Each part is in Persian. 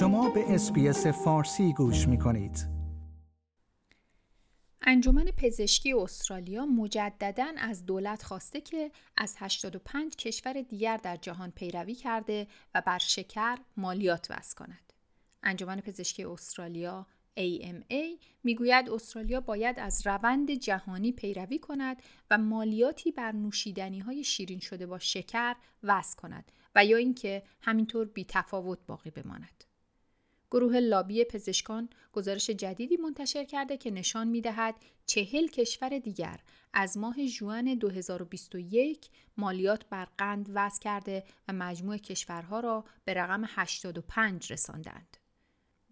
شما به اسپیس فارسی گوش می کنید. انجمن پزشکی استرالیا مجددا از دولت خواسته که از 85 کشور دیگر در جهان پیروی کرده و بر شکر مالیات وضع کند. انجمن پزشکی استرالیا AMA می‌گوید استرالیا باید از روند جهانی پیروی کند و مالیاتی بر نوشیدنی های شیرین شده با شکر وضع کند و یا اینکه همینطور بی تفاوت باقی بماند. گروه لابی پزشکان گزارش جدیدی منتشر کرده که نشان می دهد چهل کشور دیگر از ماه جوان 2021 مالیات بر قند وضع کرده و مجموع کشورها را به رقم 85 رساندند.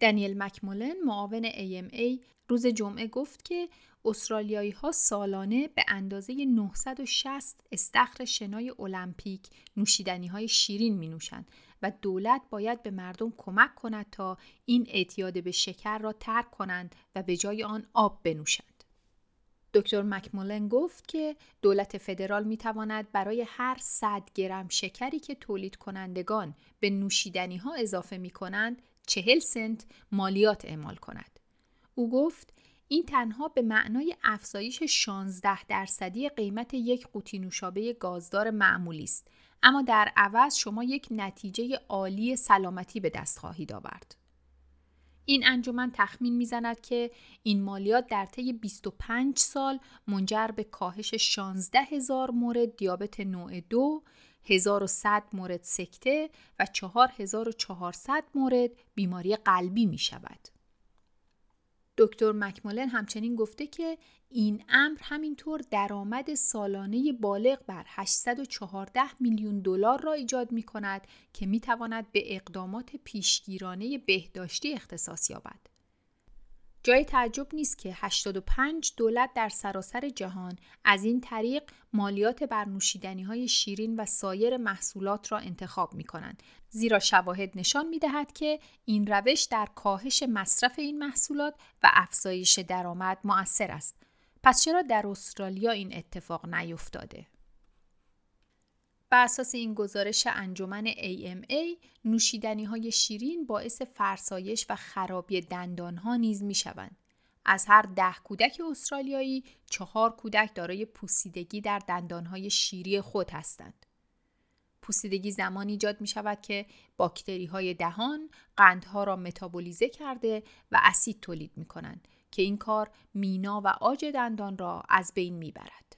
دنیل مکمولن معاون AMA روز جمعه گفت که استرالیایی ها سالانه به اندازه 960 استخر شنای المپیک نوشیدنی های شیرین می نوشند و دولت باید به مردم کمک کند تا این اعتیاد به شکر را ترک کنند و به جای آن آب بنوشند. دکتر مکمولن گفت که دولت فدرال می تواند برای هر 100 گرم شکری که تولید کنندگان به نوشیدنی ها اضافه می کنند چهل سنت مالیات اعمال کند. او گفت این تنها به معنای افزایش 16 درصدی قیمت یک قوطی نوشابه گازدار معمولی است اما در عوض شما یک نتیجه عالی سلامتی به دست خواهید آورد. این انجمن تخمین می‌زند که این مالیات در طی 25 سال منجر به کاهش 16 هزار مورد دیابت نوع دو، 1100 مورد سکته و 4400 مورد بیماری قلبی می شود. دکتر مکمولن همچنین گفته که این امر همینطور درآمد سالانه بالغ بر 814 میلیون دلار را ایجاد می کند که می تواند به اقدامات پیشگیرانه بهداشتی اختصاص یابد. جای تعجب نیست که 85 دولت در سراسر جهان از این طریق مالیات بر نوشیدنی های شیرین و سایر محصولات را انتخاب می کنند زیرا شواهد نشان می دهد که این روش در کاهش مصرف این محصولات و افزایش درآمد مؤثر است. پس چرا در استرالیا این اتفاق نیفتاده؟ بر اساس این گزارش انجمن AMA نوشیدنی های شیرین باعث فرسایش و خرابی دندان ها نیز می شوند. از هر ده کودک استرالیایی چهار کودک دارای پوسیدگی در دندان های شیری خود هستند. پوسیدگی زمانی ایجاد می شود که باکتری های دهان قندها را متابولیزه کرده و اسید تولید می کنند که این کار مینا و آج دندان را از بین می برد.